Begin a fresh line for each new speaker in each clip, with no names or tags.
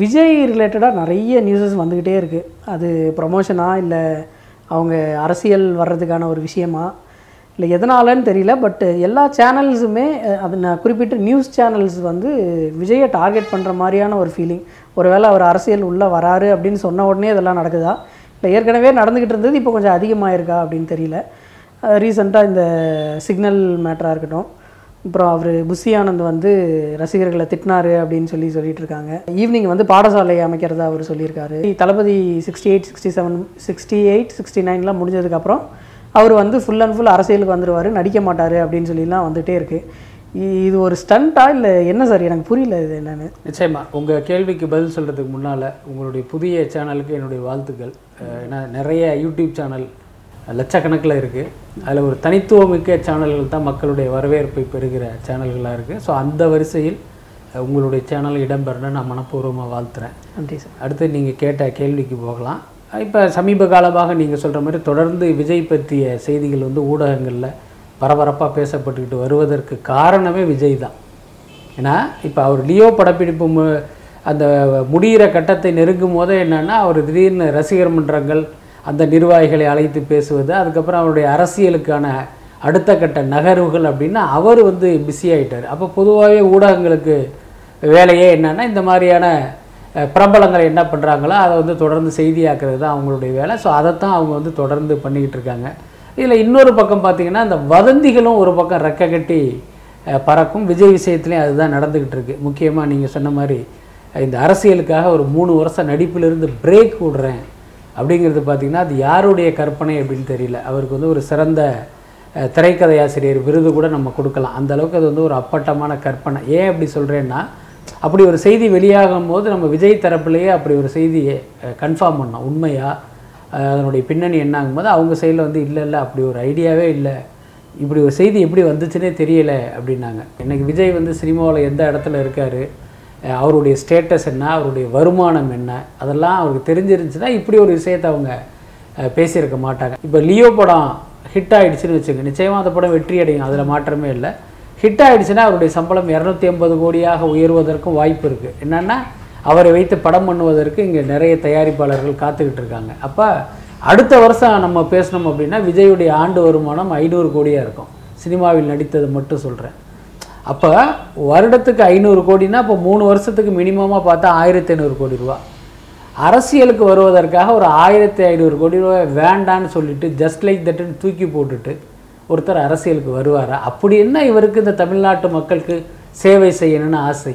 விஜய் ரிலேட்டடாக நிறைய நியூஸஸ் வந்துக்கிட்டே இருக்குது அது ப்ரொமோஷனா இல்லை அவங்க அரசியல் வர்றதுக்கான ஒரு விஷயமா? இல்லை எதனாலன்னு தெரியல பட் எல்லா சேனல்ஸுமே அது நான் குறிப்பிட்ட நியூஸ் சேனல்ஸ் வந்து விஜயை டார்கெட் பண்ணுற மாதிரியான ஒரு ஃபீலிங் ஒருவேளை அவர் அரசியல் உள்ளே வராரு அப்படின்னு சொன்ன உடனே இதெல்லாம் நடக்குதா? இல்லை ஏற்கனவே நடந்துக்கிட்டு இருந்தது இப்போ கொஞ்சம் அதிகமாக இருக்கா அப்படின்னு தெரியல. ரீசெண்டாக இந்த சிக்னல் மேட்டராக இருக்கட்டும். அப்புறம் அவர் புஷி ஆனந்த் வந்து ரசிகர்களை திட்டினாரு அப்படின்னு சொல்லி சொல்லிட்டு இருக்காங்க ஈவினிங் வந்து பாடசாலை அமைக்கிறதா அவர் சொல்லியிருக்காரு. Thalapathy sixty eight sixty seven sixty eight sixty நைன்லாம் முடிஞ்சதுக்கப்புறம் அவர் வந்து ஃபுல் அண்ட் ஃபுல் அரசியலுக்கு வந்துடுவார் நடிக்க மாட்டார் அப்படின்னு சொல்லிலாம் வந்துகிட்டே இருக்கு. இது ஒரு ஸ்டண்ட்டா இல்லை என்ன சார்? எனக்கு புரியல இது என்னென்னு.
நிச்சயமாக உங்கள் கேள்விக்கு பதில் சொல்கிறதுக்கு முன்னால் உங்களுடைய புதிய சேனலுக்கு என்னுடைய வாழ்த்துக்கள். ஏன்னா நிறைய யூடியூப் சேனல் லட்சக்கணக்கில் இருக்குது அதில் ஒரு தனித்துவமிக்க சேனல்கள் தான் மக்களுடைய வரவேற்பை பெறுகிற சேனல்களாக இருக்குது ஸோ அந்த வரிசையில் உங்களுடைய சேனல் இடம்பெறணும்னு நான் மனப்பூர்வமாக வாழ்த்துறேன்.
நன்றி சார்.
அடுத்து நீங்கள் கேட்ட கேள்விக்கு போகலாம். இப்போ சமீப காலமாக நீங்கள் சொல்கிற மாதிரி தொடர்ந்து விஜய் பற்றிய செய்திகள் வந்து ஊடகங்களில் பரபரப்பாக பேசப்பட்டுக்கிட்டு வருவதற்கு காரணமே விஜய் தான். ஏன்னா இப்போ அவர் லியோ படப்பிடிப்பு மு- அந்த முடிகிற கட்டத்தை நெருங்கும் போதே என்னென்னா அவர் திடீர்னு ரசிகர் மன்றங்கள் அந்த நிர்வாகிகளை அழைத்து பேசுவது அதுக்கப்புறம் அவருடைய அரசியலுக்கான அடுத்த கட்ட நகர்வுகள் அப்படின்னா அவர் வந்து பிஸி ஆகிட்டார் அப்போ பொதுவாகவே ஊடகங்களுக்கு வேலையே என்னென்னா இந்த மாதிரியான பிரபலங்களை என்ன பண்ணுறாங்களோ அதை வந்து தொடர்ந்து செய்தியாக்குறது தான் அவங்களுடைய வேலை. ஸோ அதைத்தான் அவங்க வந்து தொடர்ந்து பண்ணிக்கிட்டு இருக்காங்க. இதில் இன்னொரு பக்கம் பார்த்திங்கன்னா இந்த வதந்திகளும் ஒரு பக்கம் ரெக்க கட்டி பறக்கும். விஜய் விஷயத்துலேயும் அதுதான் நடந்துக்கிட்டு இருக்குது முக்கியமாக நீங்கள் சொன்ன மாதிரி இந்த அரசியலுக்காக ஒரு மூணு வருஷம் நடிப்பிலிருந்து பிரேக் விடுறேன். அப்படிங்கிறது பார்த்தீங்கன்னா அது யாருடைய கற்பனை அப்படின்னு தெரியல. அவருக்கு வந்து ஒரு சிறந்த திரைக்கதையாசிரியர் திரைக்கதை ஆசிரியர் விருது கூட நம்ம கொடுக்கலாம். அந்த அளவுக்கு அது வந்து ஒரு அப்பட்டமான கற்பனை. ஏன் அப்படி சொல்கிறேன்னா அப்படி ஒரு செய்தி வெளியாகும் போது நம்ம விஜய் தரப்புலேயே அப்படி ஒரு செய்தியை கன்ஃபார்ம் பண்ணோம். உண்மையாக அதனுடைய பின்னணி என்னாகும் போது அவங்க சைடில் வந்து இல்லை இல்லை அப்படி ஒரு ஐடியாவே இல்லை. இப்படி ஒரு செய்தி எப்படி வந்துச்சுன்னே தெரியலை அப்படின்னாங்க. இன்றைக்கி விஜய் வந்து சினிமாவில் எந்த இடத்துல இருக்கார்? அவருடைய ஸ்டேட்டஸ் என்ன அவருடைய வருமானம் என்ன அதெல்லாம் அவருக்கு தெரிஞ்சிருந்துச்சுன்னா இப்படி ஒரு விஷயத்தை அவங்க பேசியிருக்க மாட்டாங்க. இப்போ லியோ படம் ஹிட் ஆகிடுச்சுன்னு வச்சுங்க நிச்சயமாக அந்த படம் வெற்றி அடையும் அதில் மாற்றமே இல்லை. ஹிட் ஆகிடுச்சுன்னா அவருடைய சம்பளம் இரநூத்தி ஐம்பது கோடியாக உயர்வதற்கும் வாய்ப்பு இருக்குது என்னென்னா அவரை வைத்து படம் பண்ணுவதற்கு இங்கே நிறைய தயாரிப்பாளர்கள் காத்துக்கிட்டு இருக்காங்க. அப்போ அடுத்த வருஷம் நம்ம பேசணும் அப்படின்னா விஜயுடைய ஆண்டு வருமானம் ஐநூறு கோடியாக இருக்கும். சினிமாவில் நடித்தது மட்டும் சொல்கிறேன் அப்போ வருடத்துக்கு ஐநூறு கோடினா இப்போ மூணு வருஷத்துக்கு மினிமமாக பார்த்தா ஆயிரத்தி ஐநூறு கோடி ரூபா. அரசியலுக்கு வருவதற்காக ஒரு ஆயிரத்தி ஐநூறு கோடி ரூபாய் வேண்டான்னு சொல்லிட்டு ஜஸ்ட் லைக் தட்டுன்னு தூக்கி போட்டுட்டு ஒருத்தர் அரசியலுக்கு வருவாரா? அப்படி என்ன இவருக்கு இந்த தமிழ்நாட்டு மக்களுக்கு சேவை செய்யணும்னு ஆசை?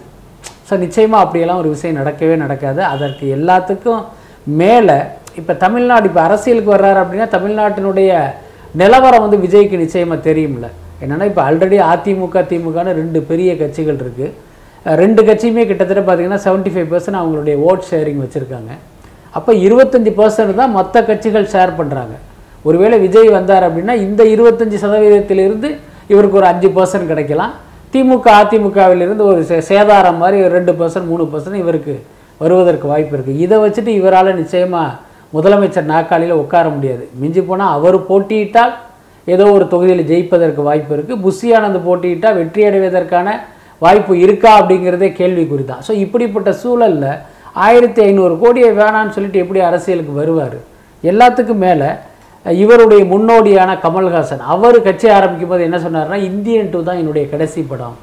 ஸோ நிச்சயமாக அப்படியெல்லாம் ஒரு விஷயம் நடக்கவே நடக்காது. அதற்கு எல்லாத்துக்கும் மேலே இப்போ தமிழ்நாடு இப்போ அரசியலுக்கு வர்றாரு அப்படின்னா தமிழ்நாட்டினுடைய நிலவரம் வந்து விஜய்க்கு நிச்சயமாக தெரியும்ல. என்னென்னா இப்போ ஆல்ரெடி அதிமுக திமுகன்னு ரெண்டு பெரிய கட்சிகள் இருக்குது ரெண்டு கட்சியுமே கிட்டத்தட்ட பார்த்தீங்கன்னா 75% ஃபைவ் பர்சன்ட் அவங்களுடைய ஓட் ஷேரிங் வச்சுருக்காங்க. அப்போ இருபத்தஞ்சி பர்சன்ட் தான் மற்ற கட்சிகள் ஷேர் பண்ணுறாங்க ஒருவேளை விஜய் வந்தார் அப்படின்னா இந்த இருபத்தஞ்சி சதவீதத்திலிருந்து இவருக்கு ஒரு அஞ்சு பர்சன்ட் கிடைக்கலாம். திமுக அதிமுகவிலிருந்து ஒரு சே- சேதாரம் மாதிரி ஒரு ரெண்டு பர்சன்ட் மூணு பர்சன்ட் இவருக்கு வருவதற்கு வாய்ப்பு இருக்குது இதை வச்சுட்டு இவரால் நிச்சயமாக முதலமைச்சர் நாற்காலியில் உட்கார முடியாது. மிஞ்சி போனால் அவர் போட்டியிட்டால் ஏதோ ஒரு தொகுதியில் ஜெயிப்பதற்கு வாய்ப்பு இருக்குது புஷி ஆனந்த் போட்டியிட்டால் வெற்றி அடைவதற்கான வாய்ப்பு இருக்கா அப்படிங்கிறதே கேள்விக்குறி தான் ஸோ இப்படிப்பட்ட சூழலில் ஆயிரத்தி ஐநூறு கோடியை வேணான்னு சொல்லிட்டு எப்படி அரசியலுக்கு வருவார்? எல்லாத்துக்கும் மேலே இவருடைய முன்னோடியான கமல்ஹாசன் அவர் கட்சி ஆரம்பிக்கும் போது என்ன சொன்னார்னா இந்தியன் டூ தான் என்னுடைய கடைசி படம்.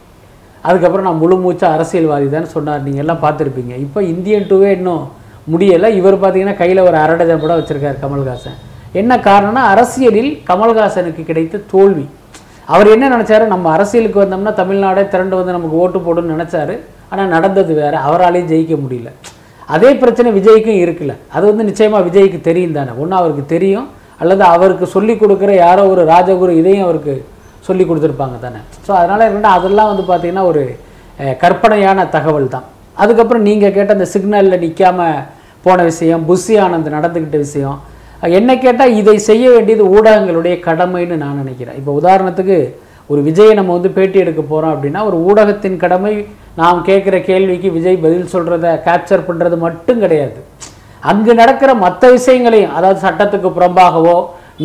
அதுக்கப்புறம் நான் முழு மூச்சா அரசியல்வாதி தான் சொன்னார். நீங்கள் எல்லாம் பார்த்துருப்பீங்க. இப்போ இந்தியன் டூவே இன்னும் முடியலை. இவர் பார்த்தீங்கன்னா கையில் ஒரு அரை படம் வச்சுருக்கார் கமல்ஹாசன். என்ன காரணம்னா அரசியலில் கமல்ஹாசனுக்கு கிடைத்த தோல்வி. அவர் என்ன நினச்சாரு? நம்ம அரசியலுக்கு வந்தோம்னா தமிழ்நாடே திரண்டு வந்து நமக்கு ஓட்டு போடுன்னு நினச்சாரு. ஆனால் நடந்தது வேற. அவராலையும் ஜெயிக்க முடியல. அதே பிரச்சனை விஜய்க்கும் இருக்குல்ல. அது வந்து நிச்சயமாக விஜய்க்கு தெரியும் தானே. ஒன்று அவருக்கு தெரியும் அல்லது அவருக்கு சொல்லி கொடுக்குற யாரோ ஒரு ராஜகுரு இதையும் அவருக்கு சொல்லி கொடுத்துருப்பாங்க தானே. ஸோ அதனால் என்னென்னா அதெல்லாம் வந்து பார்த்தீங்கன்னா ஒரு கற்பனையான தகவல் தான். அதுக்கப்புறம் நீங்கள் கேட்ட அந்த சிக்னலில் நிற்காமல் போன விஷயம் புஷி ஆனந்த் நடந்துக்கிட்ட விஷயம் என்ன கேட்டால் இதை செய்ய வேண்டியது ஊடகங்களுடைய கடமைன்னு நான் நினைக்கிறேன். இப்போ உதாரணத்துக்கு ஒரு விஜயை நம்ம வந்து பேட்டி எடுக்க போகிறோம் அப்படின்னா ஒரு ஊடகத்தின் கடமை நாம் கேட்குற கேள்விக்கு விஜய் பதில் சொல்கிறத கேப்சர் பண்ணுறது மட்டும் கிடையாது. அங்கு நடக்கிற மற்ற விஷயங்களையும் அதாவது சட்டத்துக்கு புறம்பாகவோ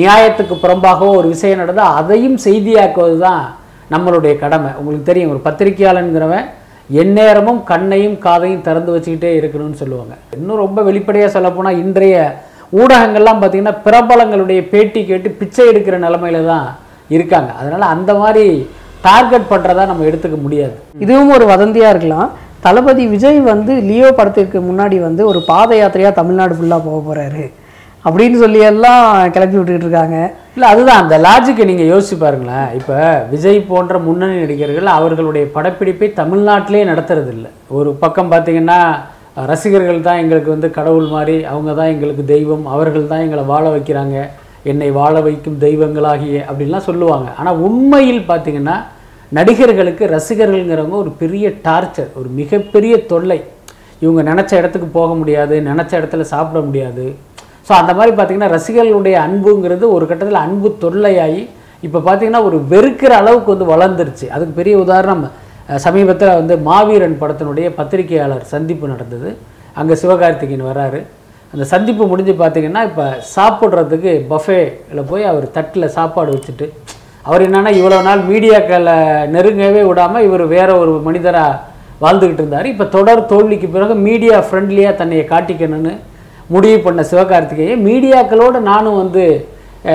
நியாயத்துக்கு புறம்பாகவோ ஒரு விஷயம் நடந்தால் அதையும் செய்தியாக்குவது தான் நம்மளுடைய கடமை. உங்களுக்கு தெரியும் ஒரு பத்திரிகையாளனுங்கிறவன் எந்நேரமும் கண்ணையும் காதையும் திறந்து வச்சுக்கிட்டே இருக்கணும்னு சொல்லுவாங்க. இன்னும் ரொம்ப வெளிப்படையாக சொல்லப்போனால் இன்றைய ஊடகங்கள்லாம் பார்த்தீங்கன்னா பிரபலங்களுடைய பேட்டி கேட்டு பிச்சை எடுக்கிற நிலமையில தான் இருக்காங்க. அதனால் அந்த மாதிரி டார்கெட் பண்ணுறதா நம்ம எடுத்துக்க முடியாது.
இதுவும் ஒரு வதந்தியா இருக்கலாம். தளபதி விஜய் வந்து லியோ படத்திற்கு முன்னாடி வந்து ஒரு பாத யாத்திரையா தமிழ்நாடு ஃபுல்லா போக போறாரு. அப்படின்னு சொல்லி எல்லாம் கிளப்பி விட்டுக்கிட்டு இருக்காங்க.
இல்லை அதுதான். அந்த லாஜிக்கை நீங்கள் யோசிச்சு பாருங்களேன். இப்போ விஜய் போன்ற முன்னணி நடிகர்கள் அவர்களுடைய படப்பிடிப்பை தமிழ்நாட்டிலே நடத்துறது இல்ல ஒரு பக்கம் பார்த்தீங்கன்னா ரசிகர்கள் தான் எங்களுக்கு வந்து கடவுள் மாதிரி அவங்க தான் எங்களுக்கு தெய்வம் அவர்கள் தான் எங்களை வாழ வைக்கிறாங்க. என்னை வாழ வைக்கும் தெய்வங்களாகிய அப்படின்லாம் சொல்லுவாங்க. ஆனால் உண்மையில் பார்த்திங்கன்னா நடிகர்களுக்கு ரசிகர்கள்ங்கிறவங்க ஒரு பெரிய டார்ச்சர் ஒரு மிகப்பெரிய தொல்லை. இவங்க நினச்ச இடத்துக்கு போக முடியாது நினச்ச இடத்துல சாப்பிட முடியாது. ஸோ அந்த மாதிரி பார்த்திங்கன்னா ரசிகர்களுடைய அன்புங்கிறது ஒரு கட்டத்தில் அன்பு தொல்லையாகி இப்போ பார்த்திங்கன்னா ஒரு வெறுக்கிற அளவுக்கு வந்து வளர்ந்துருச்சு. அதுக்கு பெரிய உதாரணம் சமீபத்தில் வந்து மாவீரன் படத்தினுடைய பத்திரிகையாளர் சந்திப்பு நடந்தது. அங்கே சிவகார்த்திகேயன் வராரு. அந்த சந்திப்பு முடிஞ்சு பார்த்தீங்கன்னா இப்போ சாப்பிட்றதுக்கு பஃபேல போய் அவர் தட்டில் சாப்பாடு வச்சுட்டு அவர் என்னென்னா இவ்வளோ நாள் மீடியாக்களை நெருங்கவே விடாமல் இவர் வேற ஒரு மனிதராக வாழ்ந்துக்கிட்டு இருந்தார். இப்போ தொடர் தோல்விக்கு பிறகு மீடியா ஃப்ரெண்ட்லியாக தன்னையை காட்டிக்கணும்னு முடிவு பண்ண சிவகார்த்திகேயன் மீடியாக்களோடு நானும் வந்து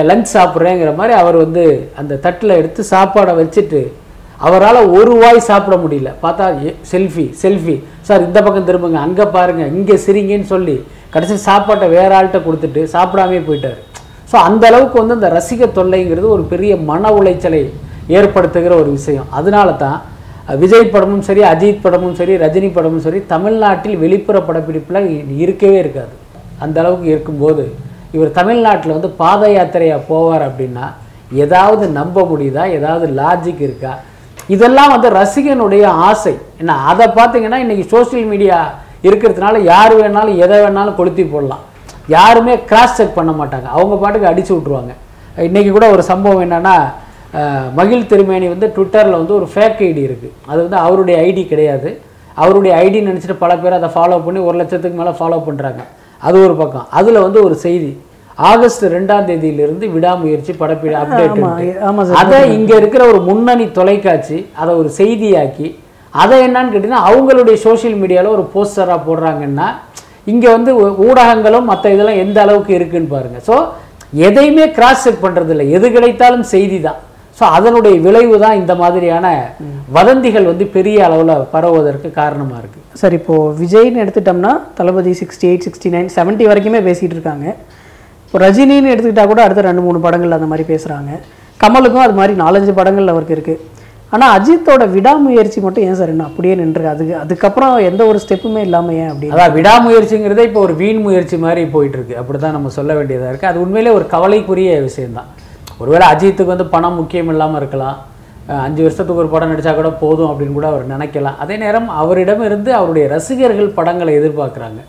லஞ்ச் சாப்பிட்றேங்கிற மாதிரி அவர் வந்து அந்த தட்டில் எடுத்து சாப்பாடை வச்சுட்டு அவரால் ஒரு வாய் சாப்பிட முடியல. பார்த்தா செல்ஃபி செல்ஃபி சார் இந்த பக்கம் திரும்புங்க அங்கே பாருங்கள் இங்கே சிரிங்கன்னு சொல்லி கடைசி சாப்பாட்டை வேற ஆள்கிட்ட கொடுத்துட்டு சாப்பிடாமே போயிட்டார். ஸோ அந்த அளவுக்கு வந்து இந்த ரசிக தொல்லைங்கிறது ஒரு பெரிய மன உளைச்சலை ஏற்படுத்துகிற ஒரு விஷயம். அதனால தான் விஜய் படமும் சரி அஜித் படமும் சரி ரஜினி படமும் சரி தமிழ்நாட்டில் வெளிப்புற படப்பிடிப்பில் இருக்கவே இருக்காது. அந்த அளவுக்கு இருக்கும்போது இவர் தமிழ்நாட்டில் வந்து பாத யாத்திரையாக போவார் அப்படின்னா ஏதாவது நம்ப முடியுதா? ஏதாவது லாஜிக் இருக்கா? இதெல்லாம் வந்து ரசிகனுடைய ஆசை. என்ன அதை பார்த்தீங்கன்னா இன்றைக்கி சோஷியல் மீடியா இருக்கிறதுனால யார் வேணாலும் எதை வேணாலும் கொளுத்தி போடலாம். யாருமே கிராஸ் செக் பண்ண மாட்டாங்க. அவங்க பாட்டுக்கு அடித்து விட்ருவாங்க இன்றைக்கி கூட ஒரு சம்பவம் என்னென்னா மகிழ் திருமேனி வந்து ட்விட்டரில் வந்து ஒரு ஃபேக் ஐடி இருக்குது அது வந்து அவருடைய ஐடி கிடையாது. அவருடைய ஐடி நினச்சிட்டு பல பேர் அதை ஃபாலோ பண்ணி ஒரு லட்சத்துக்கு மேலே ஃபாலோ பண்ணுறாங்க அது ஒரு பக்கம். அதில் வந்து ஒரு செய்தி. ஆகஸ்ட் ரெண்டாம் தேதியிலிருந்து விடாமுயற்சி படப்பிடி அப்டேட் அதை இங்க இருக்கிற ஒரு முன்னணி தொலைக்காட்சி அதை ஒரு செய்தியாக்கி அதை என்னன்னு கேட்டீங்கன்னா அவங்களுடைய சோஷியல் மீடியால ஒரு போஸ்டரா போடுறாங்கன்னா இங்க வந்து ஊடகங்களும் மற்ற இதெல்லாம் எந்த அளவுக்கு இருக்குன்னு பாருங்க. ஸோ எதையுமே கிராஸ் செக் பண்றது இல்லை எது கிடைத்தாலும் செய்தி தான் ஸோ அதனுடைய விளைவு தான் இந்த மாதிரியான வதந்திகள் வந்து பெரிய அளவுல பரவுவதற்கு காரணமா இருக்கு.
சார் இப்போ விஜய்னு எடுத்துட்டோம்னா Thalapathy sixty eight sixty nine seventy வரைக்குமே பேசிட்டு இருக்காங்க. இப்போ ரஜினின்னு எடுத்துக்கிட்டால் கூட அடுத்த ரெண்டு மூணு படங்கள் அந்த மாதிரி பேசுகிறாங்க கமலுக்கும் அது மாதிரி நாலஞ்சு படங்கள் அவருக்கு இருக்குது ஆனால் அஜித்தோட விடாமுயற்சி மட்டும் ஏன் சார் என்ன அப்படியே நின்று அதுக்கு அதுக்கப்புறம் எந்த ஒரு ஸ்டெப்புமே இல்லாமல் ஏன் அப்படி
அதான் விடாமுயற்சிங்கிறதே இப்போ ஒரு வீண் முயற்சி மாதிரி போயிட்டு இருக்கு. அப்படிதான் நம்ம சொல்ல வேண்டியதாக இருக்குது அது உண்மையிலே ஒரு கவலைக்குரிய விஷயந்தான் ஒருவேளை அஜித்துக்கு வந்து பணம் முக்கியம் இல்லாமல் இருக்கலாம். அஞ்சு வருஷத்துக்கு ஒரு படம் நடித்தா கூட போதும் அப்படின்னு கூட அவர் நினைக்கலாம். அதே நேரம் அவரிடம் இருந்து அவருடைய ரசிகர்கள் படங்களை எதிர்பார்க்குறாங்க.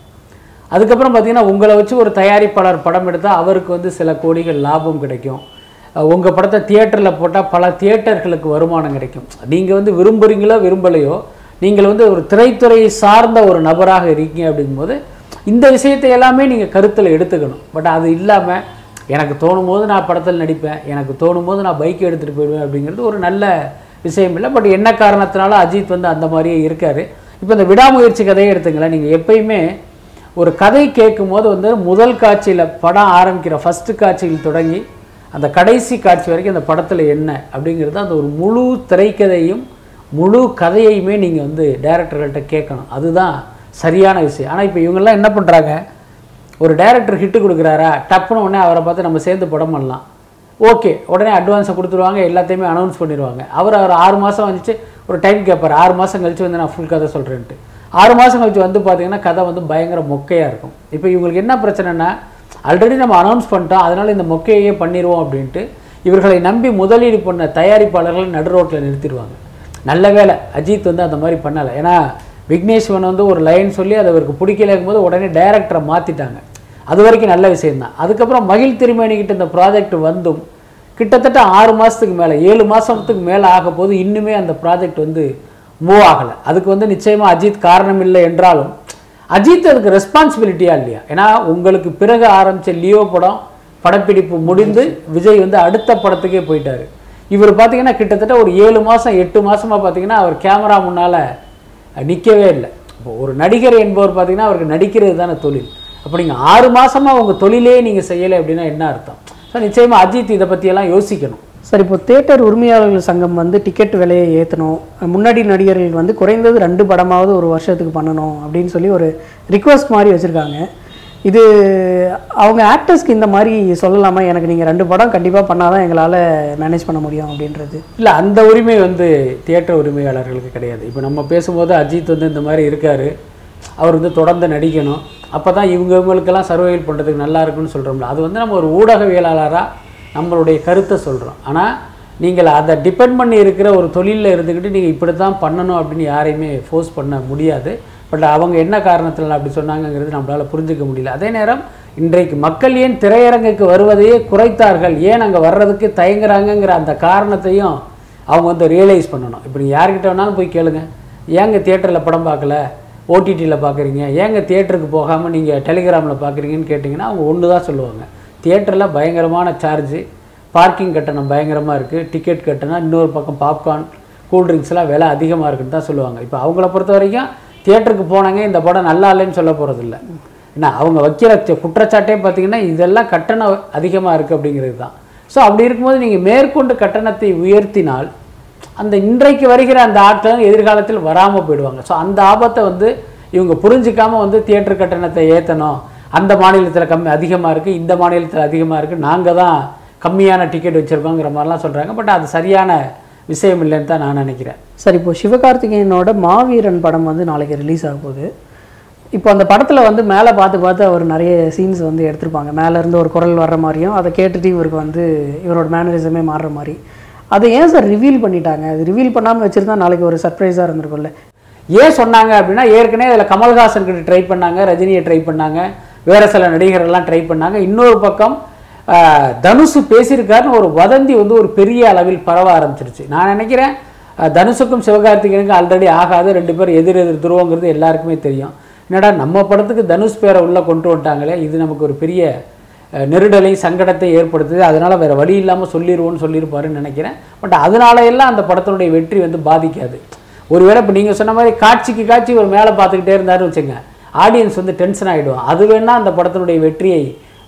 அதுக்கப்புறம் பார்த்தீங்கன்னா உங்களை வச்சு ஒரு தயாரிப்பாளர் படம் எடுத்தால் அவருக்கு வந்து சில கோடிகள் லாபம் கிடைக்கும். உங்கள் படத்தை தியேட்டரில் போட்டால் பல தியேட்டர்களுக்கு வருமானம் கிடைக்கும். நீங்கள் வந்து விரும்புகிறீங்களோ விரும்பலையோ நீங்கள் வந்து ஒரு திரைத்துறையை சார்ந்த ஒரு நபராக இருக்கீங்க அப்படிங்கும்போது இந்த விஷயத்தை எல்லாமே நீங்கள் கருத்தில் எடுத்துக்கணும். பட் அது இல்லாமல் எனக்கு தோணும் போது நான் படத்தில் நடிப்பேன் எனக்கு தோணும் போது நான் பைக் எடுத்துகிட்டு போயிடுவேன் அப்படிங்கிறது ஒரு நல்ல விஷயம் இல்லை. பட் என்ன காரணத்தினால அஜித் வந்து அந்த மாதிரியே இருக்கார். இப்போ இந்த விடாமுயற்சி கதையை எடுத்துங்களேன். நீங்கள் எப்பயுமே ஒரு கதை கேட்கும்போது வந்து முதல் காட்சியில் படம் ஆரம்பிக்கிற ஃபஸ்ட்டு காட்சியில் தொடங்கி அந்த கடைசி காட்சி வரைக்கும் அந்த படத்தில் என்ன அப்படிங்கிறது அந்த ஒரு முழு திரைக்கதையும் முழு கதையையுமே நீங்கள் வந்து டைரக்டர்கள்ட்ட கேட்கணும். அதுதான் சரியான விஷயம். ஆனால் இப்போ இவங்கெல்லாம் என்ன பண்ணுறாங்க ஒரு டைரக்டர் ஹிட்டு கொடுக்குறாரா? டப்புன்னு உடனே அவரை பார்த்து நம்ம சேர்ந்து படம் பண்ணலாம். ஓகே உடனே அட்வான்ஸை கொடுத்துருவாங்க எல்லாத்தையுமே அனௌன்ஸ் பண்ணிடுவாங்க. அவர் அவர் ஆறு மாதம் வந்துச்சு ஒரு டைம் கேட்பார் ஆறு மாதம் கழிச்சு வந்து நான் ஃபுல் கதை சொல்கிறேன்ட்டு ஆறு மாதம் கழிச்சு வந்து பார்த்தீங்கன்னா கதை வந்து பயங்கர மொக்கையாக இருக்கும். இப்போ இவங்களுக்கு என்ன பிரச்சனைனா ஆல்ரெடி நம்ம அனௌன்ஸ் பண்ணிட்டோம் அதனால் இந்த மொக்கையே பண்ணிடுவோம் அப்படின்ட்டு இவர்களை நம்பி முதலீடு பண்ண தயாரிப்பாளர்களை நடு ரோட்டில் நிறுத்திடுவாங்க. நல்ல வேளை அஜித் வந்து அந்த மாதிரி பண்ணலை. ஏன்னா விக்னேஸ்வன் வந்து ஒரு லைன் சொல்லி அது அவருக்கு பிடிக்கலங்கும் போது உடனே டைரக்டரை மாற்றிட்டாங்க அது வரைக்கும் நல்ல விஷயம்தான். அதுக்கப்புறம் மகிழ் திருமேனிக்கிட்ட இந்த ப்ராஜெக்ட் வந்தும் கிட்டத்தட்ட ஆறு மாதத்துக்கு மேலே ஏழு மாதத்துக்கு மேலே ஆக போது இன்னுமே அந்த ப்ராஜெக்ட் வந்து மூவ் ஆகலை. அதுக்கு வந்து நிச்சயமாக அஜித் காரணம் இல்லை என்றாலும் அஜித் அதுக்கு ரெஸ்பான்சிபிலிட்டியா இல்லையா? ஏன்னா உங்களுக்கு பிறகு ஆரம்பித்த லியோ படம் படப்பிடிப்பு முடிந்து விஜய் வந்து அடுத்த படத்துக்கே போயிட்டாரு. இவர் பார்த்தீங்கன்னா கிட்டத்தட்ட ஒரு ஏழு மாதம் எட்டு மாசமா பார்த்தீங்கன்னா அவர் கேமரா முன்னால் நிற்கவே இல்லை. இப்போ ஒரு நடிகர் என்பவர் பார்த்தீங்கன்னா அவருக்கு நடிக்கிறது தானே தொழில். அப்போ நீங்கள் ஆறு மாதமாக உங்கள் தொழிலே நீங்கள் செய்யலை அப்படின்னா என்ன அர்த்தம்? ஸோ நிச்சயமாக அஜித் இதை பற்றியெல்லாம் யோசிக்கணும்.
சார் இப்போ தேட்டர் உரிமையாளர்கள் சங்கம் வந்து டிக்கெட் விலையை ஏற்றணும் முன்னாடி நடிகர்கள் வந்து குறைந்தது ரெண்டு படமாவது ஒரு வருஷத்துக்கு பண்ணணும் அப்படின்னு சொல்லி ஒரு ரிக்வஸ்ட் மாதிரி வச்சுருக்காங்க. இது அவங்க ஆக்டர்ஸ்க்கு இந்த மாதிரி சொல்லலாமா? எனக்கு நீங்கள் ரெண்டு படம் கண்டிப்பாக பண்ணாதான் எங்களால் மேனேஜ் பண்ண முடியும் அப்படின்றது.
இல்லை அந்த உரிமை வந்து தியேட்டர் உரிமையாளர்களுக்கு கிடையாது. இப்போ நம்ம பேசும்போது அஜித் வந்து இந்த மாதிரி இருக்கார். அவர் வந்து தொடர்ந்து நடிக்கணும். அப்போ தான் இவங்க இவங்களுக்கெல்லாம் சர்வைவல் பண்ணுறதுக்கு நல்லா இருக்குன்னு சொல்கிறோம்ல அது வந்து நம்ம ஒரு ஊடகவியலாளராக நம்மளுடைய கருத்தை சொல்கிறோம் ஆனால் நீங்கள் அதை டிபெண்ட் பண்ணி இருக்கிற ஒரு தொழிலில் இருந்துக்கிட்டு நீங்கள் இப்படி தான் பண்ணணும் அப்படின்னு யாரையுமே ஃபோர்ஸ் பண்ண முடியாது. பட் அவங்க என்ன காரணத்தில் அப்படி சொன்னாங்கங்கிறது நம்மளால் புரிஞ்சுக்க முடியல. அதே நேரம் இன்றைக்கு மக்கள் ஏன் திரையரங்குக்கு வருவதையே குறைத்தார்கள்? ஏன் அங்கே வர்றதுக்கு தயங்குறாங்கங்கிற அந்த காரணத்தையும் அவங்க வந்து ரியலைஸ் பண்ணணும். இப்போ நீங்கள் யார்கிட்ட வேணாலும் போய் கேளுங்க. ஏங்க தியேட்டரில் படம் பார்க்கல? ஓடிடியில் பார்க்குறீங்க. ஏங்க தியேட்டருக்கு போகாமல் நீங்கள் டெலிகிராமில் பார்க்குறீங்கன்னு கேட்டிங்கன்னா அவங்க ஒன்று தான் சொல்லுவாங்க. தியேட்டரில் பயங்கரமான சார்ஜு பார்க்கிங் கட்டணம் பயங்கரமாக இருக்குது டிக்கெட் கட்டணம் இன்னொரு பக்கம் பாப்கார்ன் கூல்ட்ரிங்க்ஸ்லாம் விலை அதிகமாக இருக்குன்னு தான் சொல்லுவாங்க. இப்போ அவங்கள பொறுத்த வரைக்கும் தியேட்டருக்கு போனாங்க இந்த படம் நல்லா இல்லைன்னு சொல்ல போகிறதில்ல ஏன்னா அவங்க வைக்கிற குற்றச்சாட்டே பார்த்திங்கன்னா இதெல்லாம் கட்டணம் அதிகமாக இருக்குது அப்படிங்கிறது தான். ஸோ அப்படி இருக்கும்போது நீங்கள் மேற்கொண்டு கட்டணத்தை உயர்த்தினால் அந்த இன்றைக்கு வருகிற அந்த ஆட்கள் எதிர்காலத்தில் வராமல் போயிடுவாங்க. ஸோ அந்த ஆபத்தை வந்து இவங்க புரிஞ்சிக்காமல் வந்து தியேட்டர் கட்டணத்தை ஏற்றணும் அந்த மாநிலத்தில் கம்மி அதிகமாக இருக்குது இந்த மாநிலத்தில் அதிகமாக இருக்குது நாங்கள் தான் கம்மியான டிக்கெட் வச்சுருக்கோங்கிற மாதிரிலாம் சொல்கிறாங்க பட் அது சரியான விஷயம் இல்லைன்னு தான் நான் நினைக்கிறேன்.
சார் இப்போ சிவகார்த்திகேயனோட மாவீரன் படம் வந்து நாளைக்கு ரிலீஸ் ஆக போகுது. இப்போ அந்த படத்தில் வந்து மேலே பார்த்து பார்த்து அவர் நிறைய சீன்ஸ் வந்து எடுத்திருப்பாங்க. மேலே இருந்து ஒரு குரல் வர்ற மாதிரியும் அதை கேட்டுட்டு இவருக்கு வந்து இவரோட மேனரிசமே மாறுற மாதிரி. அதை ஏன் சார் ரிவீல் பண்ணிட்டாங்க? அது ரிவீல் பண்ணாமல் வச்சுருந்தா நாளைக்கு ஒரு சர்ப்ரைஸாக இருந்திருக்கும்ல.
ஏன் சொன்னாங்க அப்படின்னா ஏற்கனவே இதில் கமல்ஹாசன் கிட்ட ட்ரை பண்ணாங்க ரஜினியை ட்ரை பண்ணாங்க. வேறு சில நடிகர்கள்லாம் ட்ரை பண்ணாங்க. இன்னொரு பக்கம் தனுஷ் தனுஷு பேசியிருக்காருன்னு ஒரு வதந்தி வந்து ஒரு பெரிய அளவில் பரவ ஆரம்பிச்சிருச்சு. நான் நினைக்கிறேன் தனுஷுக்கும் சிவகார்த்திகனுக்கும் ஆல்ரெடி ஆகாது ரெண்டு பேரும் எதிர் எதிர் துருவங்கிறது எல்லாருக்குமே தெரியும். என்னடா நம்ம படத்துக்கு தனுஷ் பேரை உள்ளே கொண்டு வந்துட்டாங்களே இது நமக்கு ஒரு பெரிய நெருடலையும் நெருடலை சங்கடத்தை ஏற்படுத்துது. அதனால் வேறு வழி இல்லாமல் சொல்லிடுவோன்னு சொல்லியிருப்பாருன்னு நினைக்கிறேன். பட் அதனால எல்லாம் அந்த படத்தினுடைய வெற்றி வந்து பாதிக்காது. ஒருவேளை இப்போ நீங்கள் சொன்ன மாதிரி காட்சிக்கு காட்சி ஒரு மேலே பார்த்துக்கிட்டே இருந்தாருன்னு வச்சுங்க ஆடியன்ஸ் வந்து டென்ஷன் ஆகிடும் அது வேணால் அந்த படத்தினுடைய வெற்றியை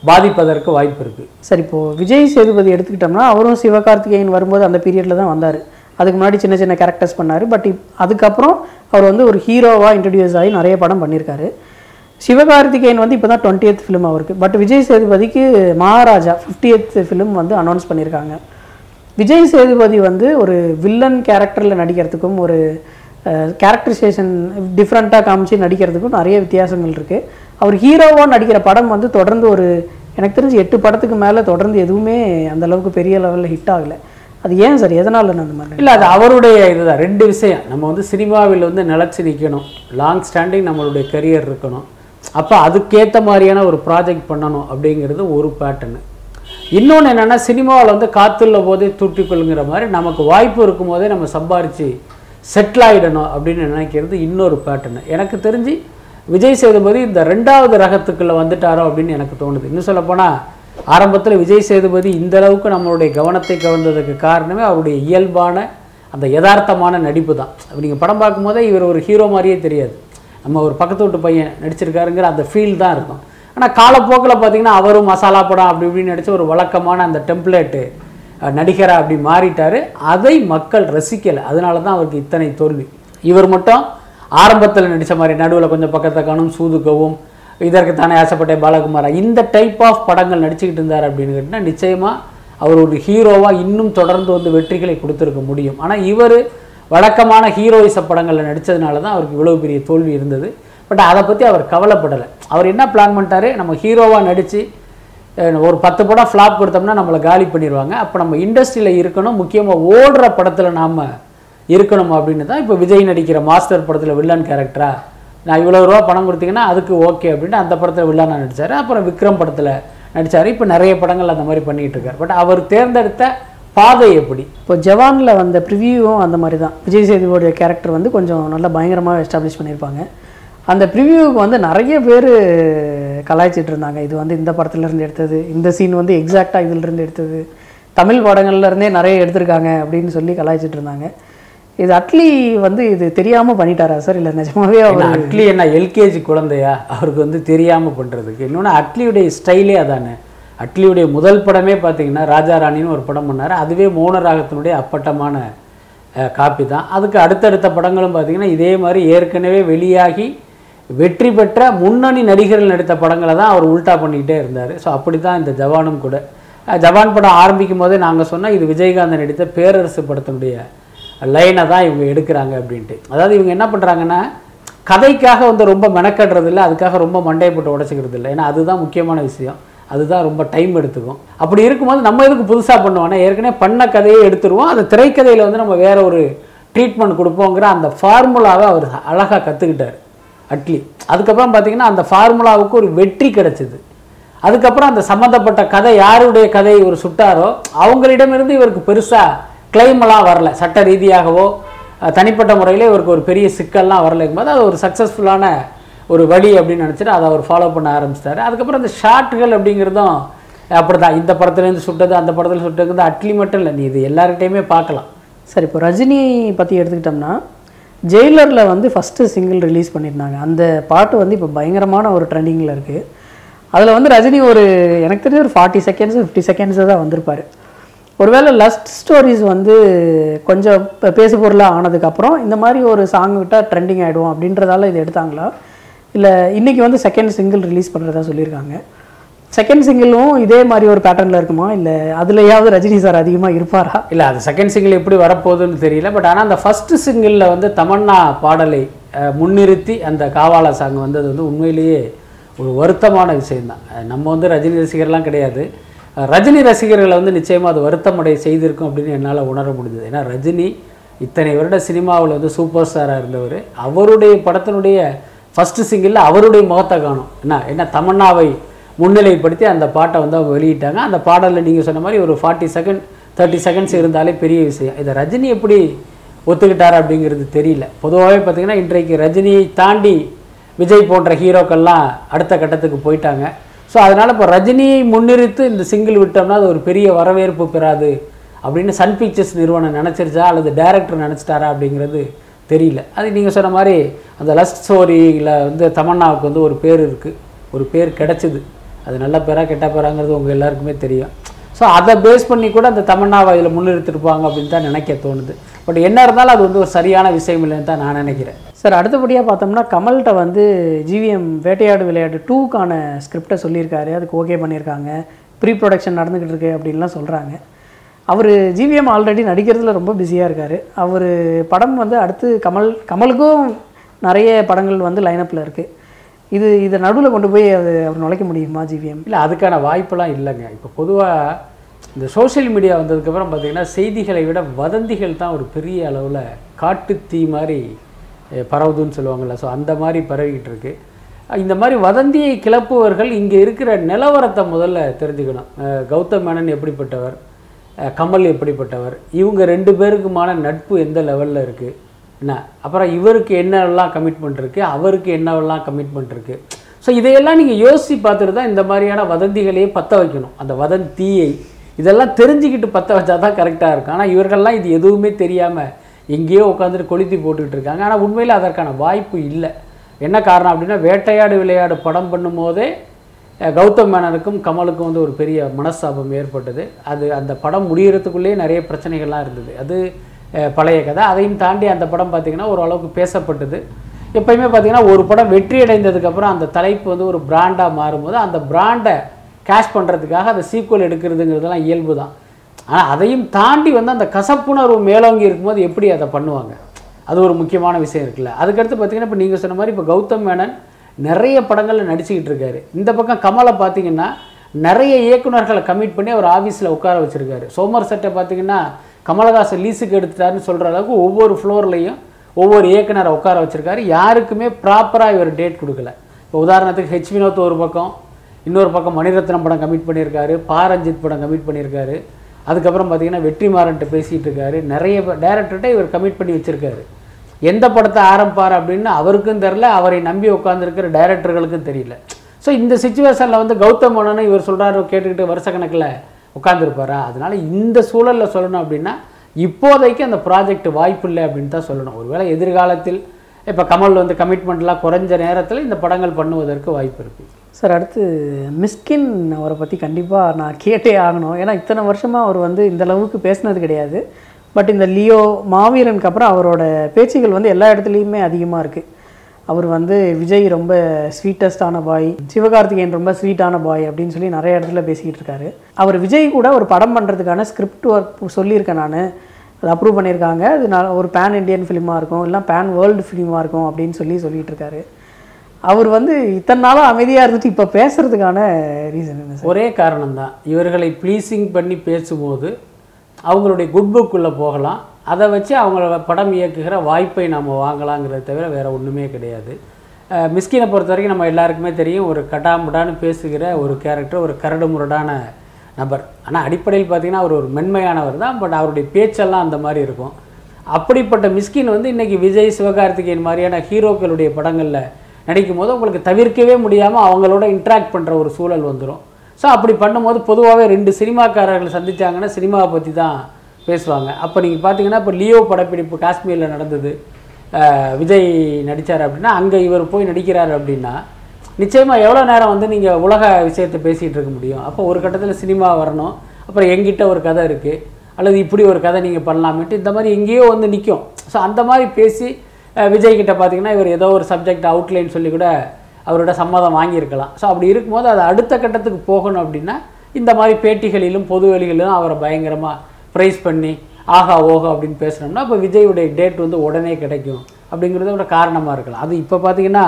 பாதிப்பதற்கு வாய்ப்பு இருக்குது
சார் இப்போது விஜய் சேதுபதி எடுத்துக்கிட்டோம்னா அவரும் சிவகார்த்திகேயன் வரும்போது அந்த பீரியடில் தான் வந்தார். அதுக்கு முன்னாடி சின்ன சின்ன கேரக்டர்ஸ் பண்ணார். பட் இப் அதுக்கப்புறம் அவர் வந்து ஒரு ஹீரோவாக இன்ட்ரடியூஸ் ஆகி நிறைய படம் பண்ணியிருக்காரு சிவகார்த்திகேயன் வந்து இப்போ தான் டுவெண்ட்டியத் ஃபிலிம் அவருக்கு. பட் விஜய் சேதுபதிக்கு மகாராஜா ஃபிஃப்டி எய்த் ஃபிலிம் வந்து அனௌன்ஸ் பண்ணியிருக்காங்க விஜய் சேதுபதி வந்து ஒரு வில்லன் கேரக்டரில் நடிக்கிறதுக்கும் ஒரு கேரக்டரைசேஷன் டிஃப்ரெண்ட்டாக காமிச்சு நடிக்கிறதுக்கும் நிறைய வித்தியாசங்கள் இருக்குது அவர் ஹீரோவாக நடிக்கிற படம் வந்து தொடர்ந்து ஒரு எனக்கு தெரிஞ்சு எட்டு படத்துக்கு மேலே தொடர்ந்து எதுவுமே அந்த அளவுக்கு பெரிய லெவலில் ஹிட் ஆகலை. அது ஏன் சார்? எதனால் அந்த மாதிரி
இல்லை அது அவருடைய இதுதான். ரெண்டு விஷயம். நம்ம வந்து சினிமாவில் வந்து நிலச்சி நிற்கணும் லாங் ஸ்டாண்டிங் நம்மளுடைய கரியர் இருக்கணும். அப்போ அதுக்கேற்ற மாதிரியான ஒரு ப்ராஜெக்ட் பண்ணணும் அப்படிங்கிறது ஒரு பேட்டர்னு இன்னொன்று என்னென்னா சினிமாவில் வந்து காத்துள்ள போதே தூட்டிக்கொள்ளுங்கிற மாதிரி நமக்கு வாய்ப்பு இருக்கும் போதே நம்ம சம்பாரித்து செட்டில் ஆகிடணும் அப்படின்னு நினைக்கிறது இன்னொரு பேட்டர்னு எனக்கு தெரிஞ்சு விஜய் சேதுபதி இந்த ரெண்டாவது ரகத்துக்குள்ளே வந்துட்டாரோ அப்படின்னு எனக்கு தோணுது. இன்னும் சொல்லப்போனால் ஆரம்பத்தில் விஜய் சேதுபதி இந்த அளவுக்கு நம்மளுடைய கவனத்தை கவர்ந்ததுக்கு காரணமே அவருடைய இயல்பான அந்த யதார்த்தமான நடிப்பு தான் நீங்கள் படம் பார்க்கும்போதே இவர் ஒரு ஹீரோ மாதிரியே தெரியாது. நம்ம ஒரு பக்கத்து வீட்டு பையன் நடிச்சிருக்காருங்கிற அந்த ஃபீல் தான் இருக்கும். ஆனால் காலப்போக்கில் பார்த்தீங்கன்னா அவரும் மசாலா படம் அப்படி இப்படின்னு நடித்த ஒரு வழக்கமான அந்த டெம்ப்ளேட்டு நடிகராக அப்படி மாறிட்டார். அதை மக்கள் ரசிக்கலை. அதனால தான் அவருக்கு இத்தனை தோல்வி. இவர் மட்டும் ஆரம்பத்தில் நடித்த மாதிரி நடுவில் கொஞ்சம் பக்கத்தை காணும் சூதுக்கவும் இதற்கு தானே ஆசைப்பட்ட பாலகுமாரா. இந்த டைப் ஆஃப் படங்கள் நடிச்சுக்கிட்டு இருந்தார் அப்படின்னு கேட்டிங்கன்னா நிச்சயமாக அவர் ஒரு ஹீரோவாக இன்னும் தொடர்ந்து வந்து வெற்றிகளை கொடுத்துருக்க முடியும். ஆனால் இவர் வழக்கமான ஹீரோயிச படங்களில் நடித்ததுனால தான் அவருக்கு இவ்வளோ பெரிய தோல்வி இருந்தது. பட் அதை பற்றி அவர் கவலைப்படலை. அவர் என்ன பிளான் பண்ணிட்டாரு? நம்ம ஹீரோவாக நடித்து ஒரு பத்து படம் ஃப்ளாப் கொடுத்தோம்னா நம்மளை காலி பண்ணிடுவாங்க அப்போ நம்ம இண்டஸ்ட்ரியில் இருக்கணும் முக்கியமாக ஓடுற படத்தில் நாம் இருக்கணும் அப்படின்னு தான் இப்போ விஜய் நடிக்கிற மாஸ்டர் படத்தில் வில்லன் கேரக்டராக நான் இவ்வளோ ரூபா பணம் கொடுத்தீங்கன்னா அதுக்கு ஓகே அப்படின்ட்டு அந்த படத்தில் வில்லனாக நடித்தார் அப்புறம் விக்ரம் படத்தில் நடித்தார் இப்போ நிறைய படங்கள் அந்த மாதிரி பண்ணிகிட்டு இருக்கார். பட் அவர் தேர்ந்தெடுத்த பாதை எப்படி?
இப்போ ஜவானில் வந்த ப்ரிவியூவும் அந்த மாதிரி தான். விஜய் சேதுவோடைய கேரக்டர் வந்து கொஞ்சம் நல்லா பயங்கரமாக எஸ்டாப்ளிஷ் பண்ணியிருப்பாங்க அந்த ப்ரிவியூவுக்கு வந்து நிறைய பேர் கலாய்ச்சிட்டு இருந்தாங்க. இது வந்து இந்த படத்துல இருந்து எடுத்தது. இந்த சீன் வந்து எக்ஸாக்டாக இதிலிருந்து எடுத்தது. தமிழ் படங்கள்ல இருந்தே நிறைய எடுத்திருக்காங்க அப்படின்னு சொல்லி கலாய்ச்சிட்டு இருந்தாங்க. இது அட்லி வந்து இது தெரியாமல் பண்ணிட்டாரா சார் இல்லை நிஜமாவே அவர்
அட்லி என்ன எல்கேஜி குழந்தையா? அவருக்கு வந்து தெரியாமல் பண்ணுறதுக்கு இன்னொன்று அட்லியுடைய ஸ்டைலே அதானே. அட்லியுடைய முதல் படமே பார்த்தீங்கன்னா ராஜா ராணின்னு ஒரு படம் பண்ணார். அதுவே மோனராகத்தினுடைய அப்பட்டமான காப்பி தான். அதுக்கு அடுத்தடுத்த படங்களும் பார்த்தீங்கன்னா இதே மாதிரி ஏற்கனவே வெளியாகி வெற்றி பெற்ற முன்னணி நடிகர்கள் நடித்த படங்களை தான் அவர் உல்டா பண்ணிக்கிட்டே இருந்தார். ஸோ அப்படி தான் இந்த ஜவானும் கூட. ஜவான் படம் ஆரம்பிக்கும் போதே நாங்கள் சொன்னால் இது விஜயகாந்த் நடித்த பேரரசு படத்தினுடைய லைனை தான் இவங்க எடுக்கிறாங்க அப்படின்ட்டு. அதாவது இவங்க என்ன பண்ணுறாங்கன்னா கதைக்காக வந்து ரொம்ப மெனக்கடுறது இல்லை அதுக்காக ரொம்ப மண்டையை போட்டு உடச்சிக்கிறது இல்லை. ஏன்னா அதுதான் முக்கியமான விஷயம். அதுதான் ரொம்ப டைம் எடுத்துக்கும். அப்படி இருக்கும்போது நம்ம எதுக்கு புதுசாக பண்ணுவோம்னா ஏற்கனவே பண்ண கதையை எடுத்துருவோம். அந்த திரைக்கதையில் வந்து நம்ம வேற ஒரு ட்ரீட்மெண்ட் கொடுப்போங்கிற அந்த ஃபார்முலாவை அவர் அழகாக கற்றுக்கிட்டார் அட்லி. அதுக்கப்புறம் பார்த்தீங்கன்னா அந்த ஃபார்முலாவுக்கு ஒரு வெற்றி கிடைச்சிது. அதுக்கப்புறம் அந்த சம்மந்தப்பட்ட கதை யாருடைய கதை இவர் சுட்டாரோ அவங்களிடமிருந்து இவருக்கு பெருசாக கிளைமெல்லாம் வரல. சட்ட ரீதியாகவோ தனிப்பட்ட முறையில் இவருக்கு ஒரு பெரிய சிக்கல்லாம் வரலைங்கும் போது அது ஒரு சக்ஸஸ்ஃபுல்லான ஒரு வழி அப்படின்னு நினச்சிட்டு அதை அவர் ஃபாலோ பண்ண ஆரம்பிச்சிட்டாரு. அதுக்கப்புறம் அந்த ஷார்ட்டுகள் அப்படிங்கிறதும் அப்படி தான் இந்த படத்துலேருந்து சுட்டது அந்த படத்தில் சுட்டது அட்லி மட்டும் இல்லை. நீ இது எல்லார்கிட்டையுமே பார்க்கலாம்.
சரி இப்போ ரஜினி பற்றி எடுத்துக்கிட்டோம்னா ஜெயிலரில் வந்து ஃபஸ்ட்டு சிங்கிள் ரிலீஸ் பண்ணியிருந்தாங்க. அந்த பாட்டு வந்து இப்போ பயங்கரமான ஒரு ட்ரெண்டிங்கில் இருக்குது அதில் வந்து ரஜினி ஒரு எனக்கு தெரிஞ்ச ஒரு ஃபார்ட்டி செகண்ட்ஸ் ஃபிஃப்டி செகண்ட்ஸ் தான் வந்திருப்பார். ஒருவேளை லஸ்ட் ஸ்டோரிஸ் வந்து கொஞ்சம் இப்போ பேசு பொருளாக ஆனதுக்கப்புறம் இந்த மாதிரி ஒரு சாங் விட்டால் ட்ரெண்டிங் ஆகிடும் அப்படின்றதால இது எடுத்தாங்களா? இல்லை இன்றைக்கி வந்து செகண்ட் சிங்கிள் ரிலீஸ் பண்ணுறதா சொல்லியிருக்காங்க? செகண்ட் சிங்கிளும் இதே மாதிரி ஒரு பேட்டர்னில் இருக்குமா? இல்லை அதுலையாவது ரஜினி சார் அதிகமாக இருப்பாரா?
இல்லை அது செகண்ட் சிங்கிள் எப்படி வரப்போகுதுன்னு தெரியல பட் ஆனால் அந்த ஃபஸ்ட்டு சிங்கிளில் வந்து தமன்னா பாடலை முன்னிறுத்தி அந்த காவாலா சாங் வந்தது வந்து உண்மையிலேயே ஒரு வருத்தமான விஷயம்தான். நம்ம வந்து ரஜினி ரசிகர்லாம் கிடையாது. ரஜினி ரசிகர்களை வந்து நிச்சயமாக அது வருத்தமடை செய்திருக்கும் அப்படின்னு என்னால் உணர முடிஞ்சது. ஏன்னா ரஜினி இத்தனை வருட சினிமாவில் வந்து சூப்பர் ஸ்டாராக இருந்தவர். அவருடைய படத்தினுடைய ஃபஸ்ட்டு சிங்கிளில் அவருடைய முகத்தை காணும். என்ன? என்ன? தமன்னாவை முன்னிலைப்படுத்தி அந்த பாட்டை வந்து அவங்க வெளியிட்டாங்க. அந்த பாடலில் நீங்கள் சொன்ன மாதிரி ஒரு ஃபார்ட்டி செகண்ட் தேர்ட்டி செகண்ட்ஸ் இருந்தாலே பெரிய விஷயம். இதை ரஜினி எப்படி ஒத்துக்கிட்டார் அப்படிங்கிறது தெரியல. பொதுவாகவே பார்த்தீங்கன்னா இன்றைக்கு ரஜினியை தாண்டி விஜய் போன்ற ஹீரோக்கள்லாம் அடுத்த கட்டத்துக்கு போயிட்டாங்க. ஸோ அதனால் இப்போ ரஜினியை முன்னிறுத்து இந்த சிங்கிள் விட்டோம்னா அது ஒரு பெரிய வரவேற்பு பெறாது அப்படின்னு சன் பிக்சர்ஸ் நிறுவனம் நினச்சிருச்சா? அல்லது டைரக்டர் நினச்சிட்டாரா? அப்படிங்கிறது தெரியல. அது நீங்கள் சொன்ன மாதிரி அந்த லஸ்ட் ஸ்டோரியில் வந்து தமன்னாவுக்கு வந்து ஒரு பேர் இருக்குது ஒரு பேர் கிடச்சிது. அது நல்ல பேரா கெட்ட பேராங்கிறது உங்கள் எல்லாருக்குமே தெரியும். ஸோ அதை பேஸ் பண்ணி கூட அந்த தமிழ்நாவை இதில் முன்னிறுத்திருப்பாங்க அப்படின்னு தான் நினைக்க தோணுது. பட் என்ன இருந்தாலும் அது வந்து ஒரு சரியான விஷயம் இல்லைன்னு தான் நான் நினைக்கிறேன்.
சார் அடுத்தபடியாக பார்த்தோம்னா கமல்கிட்ட வந்து ஜிவிஎம் வேட்டையாடு விளையாட்டு டூக்கான ஸ்கிரிப்டை சொல்லியிருக்காரு. அதுக்கு ஓகே பண்ணியிருக்காங்க. ப்ரீ ப்ரொடக்ஷன் நடந்துக்கிட்டு இருக்கு அப்படின்லாம் சொல்கிறாங்க அவர் ஜிவிஎம் ஆல்ரெடி நடிக்கிறதுல ரொம்ப பிஸியாக இருக்கார். அவர் படம் வந்து அடுத்து கமல் கமலுக்கும் நிறைய படங்கள் வந்து லைனப்பில் இருக்குது இது இதை நடுவில் கொண்டு போய் அது அவர் நுழைக்க முடியுமா ஜிவிஎம்?
இல்லை அதுக்கான வாய்ப்பெல்லாம் இல்லைங்க. இப்போ பொதுவாக இந்த சோஷியல் மீடியா வந்ததுக்கப்புறம் பார்த்தீங்கன்னா செய்திகளை விட வதந்திகள் தான் ஒரு பெரிய அளவில் காட்டு தீ மாதிரி பரவுதுன்னு சொல்லுவாங்கள்ல ஸோ அந்த மாதிரி பரவிக்கிட்டு இருக்கு. இந்த மாதிரி வதந்தியை கிளப்புவர்கள் இங்கே இருக்கிற நிலவரத்தை முதல்ல தெரிஞ்சுக்கணும். கௌதம் மேனன் எப்படிப்பட்டவர்? கமல் எப்படிப்பட்டவர்? இவங்க ரெண்டு பேருக்குமான நட்பு எந்த லெவலில் இருக்குது என்ன? அப்புறம் இவருக்கு என்னெல்லாம் கமிட்மெண்ட் இருக்குது அவருக்கு என்னவெல்லாம் கமிட்மெண்ட் இருக்குது ஸோ இதையெல்லாம் நீங்கள் யோசித்து பார்த்துட்டு தான் இந்த மாதிரியான வதந்திகளையே பற்ற வைக்கணும். அந்த வதந்தியை இதெல்லாம் தெரிஞ்சுக்கிட்டு பற்ற வச்சா தான் கரெக்டாக இருக்கும். ஆனால் இவர்கள்லாம் இது எதுவுமே தெரியாமல் எங்கேயோ உட்காந்துட்டு கொளுத்தி போட்டுக்கிட்டு இருக்காங்க. ஆனால் உண்மையில் அதற்கான வாய்ப்பு இல்லை. என்ன காரணம் அப்படின்னா வேட்டையாடு விளையாடு படம் பண்ணும்போதே கௌதம் மேனனுக்கும் கமலுக்கும் வந்து ஒரு பெரிய மனஸ்தாபம் ஏற்பட்டது. அது அந்த படம் முடியறதுக்குள்ளேயே நிறைய பிரச்சனைகள்லாம் இருந்தது. அது பழைய கதை. அதையும் தாண்டி அந்த படம் பார்த்திங்கன்னா ஓரளவுக்கு பேசப்பட்டது. எப்பயுமே பார்த்தீங்கன்னா ஒரு படம் வெற்றி அடைந்ததுக்கப்புறம் அந்த தலைப்பு வந்து ஒரு பிராண்டாக மாறும்போது அந்த பிராண்டை கேஷ் பண்ணுறதுக்காக அந்த சீக்குவல் எடுக்கிறதுங்கிறதெல்லாம் இயல்பு தான். ஆனால் அதையும் தாண்டி வந்து அந்த கசப்புணர்வு மேலோங்கி இருக்கும்போது எப்படி அதை பண்ணுவாங்க? அது ஒரு முக்கியமான விஷயம் இருக்குல்ல. அதுக்கடுத்து பார்த்தீங்கன்னா இப்போ நீங்கள் சொன்ன மாதிரி இப்போ கௌதம் மேனன் நிறைய படங்களில் நடிச்சுக்கிட்டு இருக்காரு. இந்த பக்கம் கமலை பார்த்தீங்கன்னா நிறைய இயக்குனர்களை கமிட் பண்ணி அவர் ஆஃபீஸில் உட்கார வச்சுருக்காரு. சோமர் செட்டை பார்த்தீங்கன்னா கமலஹாசன் லீஸுக்கு எடுத்துட்டாருன்னு சொல்கிற அளவுக்கு ஒவ்வொரு ஃப்ளோர்லையும் ஒவ்வொரு இயக்குனரை உட்கார வச்சுருக்காரு. யாருக்குமே ப்ராப்பராக இவர் டேட் கொடுக்கல. இப்போ உதாரணத்துக்கு ஹெச் வினோத் ஒரு பக்கம் இன்னொரு பக்கம் மணிரத்னம் படம் கமிட் பண்ணியிருக்காரு பாரஞ்சித் படம் கமிட் பண்ணியிருக்காரு. அதுக்கப்புறம் பார்த்தீங்கன்னா வெற்றிமாறன்ட்ட பேசிகிட்டு இருக்காரு. நிறைய டேரக்டர்கிட்ட இவர் கமிட் பண்ணி வச்சுருக்காரு. எந்த படத்தை ஆரம்பிப்பார் அப்படின்னு அவருக்கும் தெரில அவரை நம்பி உட்காந்துருக்கிற டைரக்டர்களுக்கும் தெரியல. ஸோ இந்த சுச்சுவேஷனில் வந்து கௌதம் மேனன் இவர் சொல்கிறாரு கேட்டுக்கிட்டு வருஷக்கணக்கில் உட்காந்துருப்பாரா அதனால் இந்த சூழலில் சொல்லணும் அப்படின்னா இப்போதைக்கு அந்த ப்ராஜெக்ட் வாய்ப்பு இல்லை அப்படின்னு தான் சொல்லணும். ஒருவேளை எதிர்காலத்தில் இப்போ கமல் வந்து கமிட்மெண்ட்லாம் குறைஞ்ச நேரத்தில் இந்த படங்கள் பண்ணுவதற்கு வாய்ப்பு இருக்குது
சார் அடுத்து மிஸ்கின் அவரை பற்றி கண்டிப்பாக நான் கேட்டே ஆகணும். ஏன்னா இத்தனை வருஷமாக அவர் வந்து இந்த அளவுக்கு பேசினது கிடையாது. பட் இந்த லியோ மாவீரனுக்கு அப்புறம் அவரோட பேச்சுகள் வந்து எல்லா இடத்துலையுமே அதிகமாக இருக்குது அவர் வந்து விஜய் ரொம்ப ஸ்வீட்டஸ்டான பாய் சிவகார்த்திகேயன் ரொம்ப ஸ்வீட்டான பாய் அப்படின்னு சொல்லி நிறைய இடத்துல பேசிக்கிட்டு இருக்காரு. அவர் விஜய் கூட ஒரு படம் பண்ணுறதுக்கான ஸ்கிரிப்ட் ஒர்க் சொல்லியிருக்கேன் நான். அது அப்ரூவ் பண்ணியிருக்காங்க. அது நான் ஒரு பேன் இண்டியன் ஃபிலிமாக இருக்கும் இல்லை பேன் வேர்ல்டு ஃபிலிமாக இருக்கும் அப்படின்னு சொல்லி சொல்லிட்டு இருக்காரு. அவர் வந்து இத்தனை நாளாக அமைதியாக இருந்துட்டு இப்போ பேசுறதுக்கான ரீசன் என்ன
ஒரே காரணம் தான் இவர்களை ப்ளீஸிங் பண்ணி பேசும்போது அவங்களுடைய குட் புக்குள்ளே போகலாம். அதை வச்சு அவங்கள படம் இயக்குகிற வாய்ப்பை நம்ம வாங்கலாங்கிறத தவிர வேறு ஒன்றுமே கிடையாது. மிஸ்கினை பொறுத்த வரைக்கும் நம்ம எல்லாருக்குமே தெரியும் ஒரு கட்டாமுடான்னு பேசுகிற ஒரு கேரக்டர் ஒரு கரடு முரடான நபர். ஆனால் அடிப்படையில் பார்த்திங்கன்னா அவர் ஒரு மென்மையானவர் தான் பட் அவருடைய பேச்செல்லாம் அந்த மாதிரி இருக்கும். அப்படிப்பட்ட மிஸ்கின் வந்து இன்றைக்கி விஜய் சிவகார்த்திகேயன் மாதிரியான ஹீரோக்களுடைய படங்களில் நடிக்கும் போது உங்களுக்கு தவிர்க்கவே முடியாமல் அவங்களோட இன்ட்ராக்ட் பண்ணுற ஒரு சூழல் வந்துடும் ஸோ அப்படி பண்ணும்போது பொதுவாகவே ரெண்டு சினிமாக்காரர்கள் சந்தித்தாங்கன்னா சினிமாவை பற்றி தான் பேசுவாங்க. அப்போ நீங்கள் பார்த்தீங்கன்னா இப்போ லியோ படப்பிடிப்பு காஷ்மீரில் நடந்தது. விஜய் நடித்தார் அப்படின்னா அங்கே இவர் போய் நடிக்கிறார் அப்படின்னா நிச்சயமாக எவ்வளோ நேரம் வந்து நீங்கள் உலக விஷயத்தை பேசிகிட்டு இருக்க முடியும். அப்போ ஒரு கட்டத்தில் சினிமா வரணும். அப்புறம் எங்கிட்ட ஒரு கதை இருக்குது அல்லது இப்படி ஒரு கதை நீங்கள் பண்ணலாமேட்டு இந்த மாதிரி எங்கேயோ வந்து நிற்கும் ஸோ அந்த மாதிரி பேசி விஜய் கிட்ட பார்த்தீங்கன்னா இவர் ஏதோ ஒரு சப்ஜெக்ட் அவுட்லைன் சொல்லி கூட அவரோட சம்மதம் வாங்கியிருக்கலாம். ஸோ அப்படி இருக்கும்போது அது அடுத்த கட்டத்துக்கு போகணும் அப்படின்னா இந்த மாதிரி பேட்டிகளிலும் பொதுவெளிகளிலும் அவரை பயங்கரமாக ப்ரைஸ் பண்ணி ஆஹா ஓஹா அப்படின்னு பேசுனோம்னா இப்போ விஜயுடைய டேட் வந்து உடனே கிடைக்கும். அப்படிங்கிறது ஒரு காரணமாக இருக்கலாம். அது இப்போ பார்த்தீங்கன்னா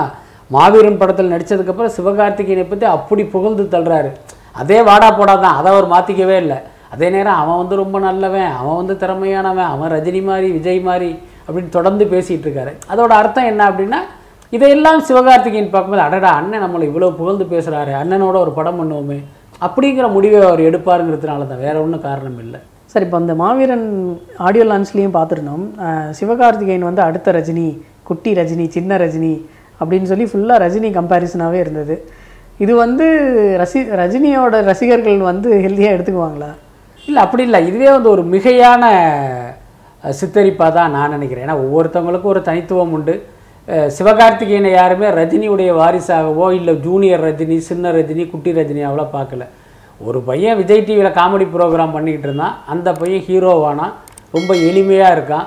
மாவீரன் படத்தில் நடித்ததுக்கப்புறம் சிவகார்த்திகேயனை பற்றி அப்படி புகழ்ந்து தள்ளுறாரு. அதே வாடா போடா தான். அதை அவர் மாற்றிக்கவே இல்லை. அதே நேரம் அவன் வந்து ரொம்ப நல்லவன் அவன் வந்து திறமையானவன் அவன் ரஜினி மாதிரி விஜய் மாதிரி அப்படின்னு தொடர்ந்து பேசிகிட்டு இருக்காரு. அதோட அர்த்தம் என்ன அப்படின்னா இதையெல்லாம் சிவகார்த்திகேயன் பார்க்கும்போது அடடா அண்ணன் நம்மளை இவ்வளோ புகழ்ந்து பேசுகிறாரு அண்ணனோட ஒரு படம் பண்ணுவோமே அப்படிங்கிற முடிவை அவர் எடுப்பாருங்கிறதுனால தான் வேற ஒன்றும் காரணம் இல்லை.
சார் இப்போ அந்த மாவீரன் ஆடியோ லான்ச்லேயும் பார்த்துருந்தோம் சிவகார்த்திகேயன் வந்து அடுத்த ரஜினி குட்டி ரஜினி சின்ன ரஜினி அப்படின்னு சொல்லி ஃபுல்லாக ரஜினி கம்பேரிசனாகவே இருந்தது. இது வந்து ரசி ரஜினியோட ரசிகர்கள் வந்து ஹெல்த்தியாக எடுத்துக்குவாங்களா?
இல்லை அப்படி இல்லை. இதுவே வந்து ஒரு மிகையான சித்தரிப்பாக தான் நான் நினைக்கிறேன். ஏன்னா ஒவ்வொருத்தவங்களுக்கும் ஒரு தனித்துவம் உண்டு. சிவகார்த்திகேயனை யாருமே ரஜினியுடைய வாரிசாகவோ இல்லை ஜூனியர் ரஜினி சின்ன ரஜினி குட்டி ரஜினியாவெலாம் பார்க்கல. ஒரு பையன் விஜய் டிவியில் காமெடி ப்ரோக்ராம் பண்ணிக்கிட்டு இருந்தான். அந்த பையன் ஹீரோவானா ரொம்ப எளிமையாக இருக்கான்.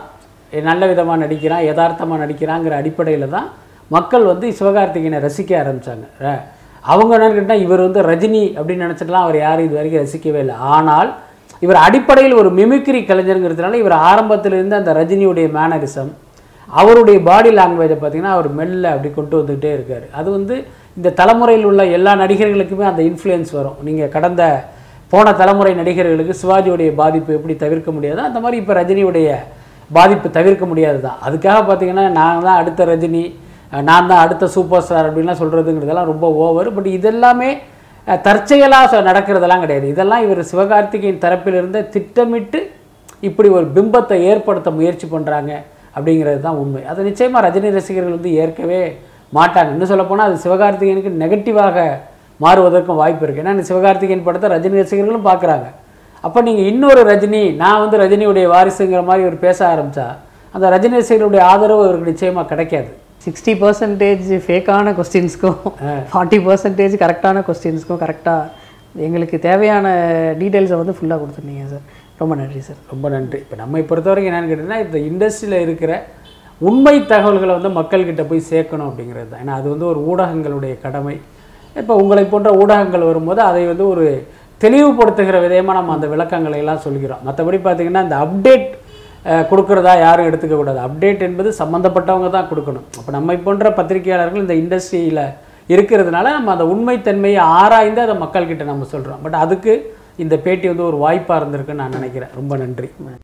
நல்ல விதமாக நடிக்கிறான் யதார்த்தமாக நடிக்கிறாங்கிற அடிப்படையில் தான் மக்கள் வந்து சிவகார்த்திகேயனை ரசிக்க ஆரம்பித்தாங்க அவங்க என்னன்னு கேட்டால் இவர் வந்து ரஜினி அப்படின்னு நினச்சிட்டுலாம் அவர் யாரும் இது வரைக்கும் ரசிக்கவே இல்லை. ஆனால் இவர் அடிப்படையில் ஒரு மிமிக்ரி கலைஞருங்கிறதுனால இவர் ஆரம்பத்திலிருந்து அந்த ரஜினியுடைய மேனரிசம் அவருடைய பாடி லாங்குவேஜை பார்த்தீங்கன்னா அவர் மெல்ல அப்படி கொண்டு வந்துக்கிட்டே இருக்கார். அது வந்து இந்த தலைமுறையில் உள்ள எல்லா நடிகர்களுக்குமே அந்த இன்ஃப்ளூயன்ஸ் வரும். நீங்கள் கடந்த போன தலைமுறை நடிகர்களுக்கு சிவாஜியுடைய பாதிப்பு எப்படி தவிர்க்க முடியாதோ அந்த மாதிரி இப்போ ரஜினியுடைய பாதிப்பு தவிர்க்க முடியாது தான் அதுக்காக பார்த்தீங்கன்னா நான் தான் அடுத்த ரஜினி நான் தான் அடுத்த சூப்பர் ஸ்டார் அப்படின்லாம் சொல்கிறதுங்கிறதெல்லாம் ரொம்ப ஓவர் பட் இதெல்லாமே தற்செயலாக நடக்கிறதெல்லாம் கிடையாது. இதெல்லாம் இவர் சிவகார்த்திகேயன் தரப்பிலிருந்து திட்டமிட்டு இப்படி ஒரு பிம்பத்தை ஏற்படுத்த முயற்சி பண்ணுறாங்க அப்படிங்கிறது தான் உண்மை. அதை நிச்சயமாக ரஜினி ரசிகர்கள் வந்து ஏற்கவே மாட்டாங்க. இன்னும் சொல்லப்போனால் அது சிவகார்த்திகேயனுக்கு நெகட்டிவாக மாறுவதற்கும் வாய்ப்பு இருக்குது ஏன்னா இந்த சிவகார்த்திகேயன் படத்தை ரஜினி ரசிகர்களும் பார்க்குறாங்க. அப்போ நீங்கள் இன்னொரு ரஜினி நான் வந்து ரஜினியுடைய வாரிசுங்கிற மாதிரி ஒரு பேச ஆரம்பித்தா அந்த ரஜினி ரசிகர்களுடைய ஆதரவு அவருக்கு நிச்சயமாக கிடைக்காது.
சிக்ஸ்டி பர்சன்டேஜ் ஃபேக்கான கொஸ்டின்ஸ்க்கும் ஃபார்ட்டி பர்சன்டேஜ் கரெக்டான கொஸ்டின்ஸ்க்கும் கரெக்டாக எங்களுக்கு தேவையான டீட்டெயில்ஸை வந்து ஃபுல்லாக கொடுத்துருந்தீங்க சார் ரொம்ப நன்றி சார்
ரொம்ப நன்றி. இப்போ நம்மை பொறுத்தவரைக்கும் என்னென்னு கேட்டிங்கன்னா இந்த இண்டஸ்ட்ரியில் இருக்கிற உண்மை தகவல்களை வந்து மக்கள்கிட்ட போய் சேர்க்கணும் அப்படிங்கிறது தான். ஏன்னா அது வந்து ஒரு ஊடகங்களுடைய கடமை. இப்போ உங்களை போன்ற ஊடகங்கள் வரும்போது அதை வந்து ஒரு தெளிவுபடுத்துகிற விதமாக நம்ம அந்த விளக்கங்களை எல்லாம் சொல்கிறோம். மற்றபடி பார்த்திங்கன்னா இந்த அப்டேட் கொடுக்குறதா யாரும் எடுத்துக்கக்கூடாது அப்டேட் என்பது சம்மந்தப்பட்டவங்க தான் கொடுக்கணும். அப்போ நம்மை போன்ற பத்திரிகையாளர்கள் இந்த இண்டஸ்ட்ரியில் இருக்கிறதுனால நம்ம அந்த உண்மைத்தன்மையை ஆராய்ந்து அதை மக்கள்கிட்ட நம்ம சொல்கிறோம் பட் அதுக்கு இந்த பேட்டி வந்து ஒரு வாய்ப்பாக இருந்திருக்குன்னு நான் நினைக்கிறேன். ரொம்ப நன்றி.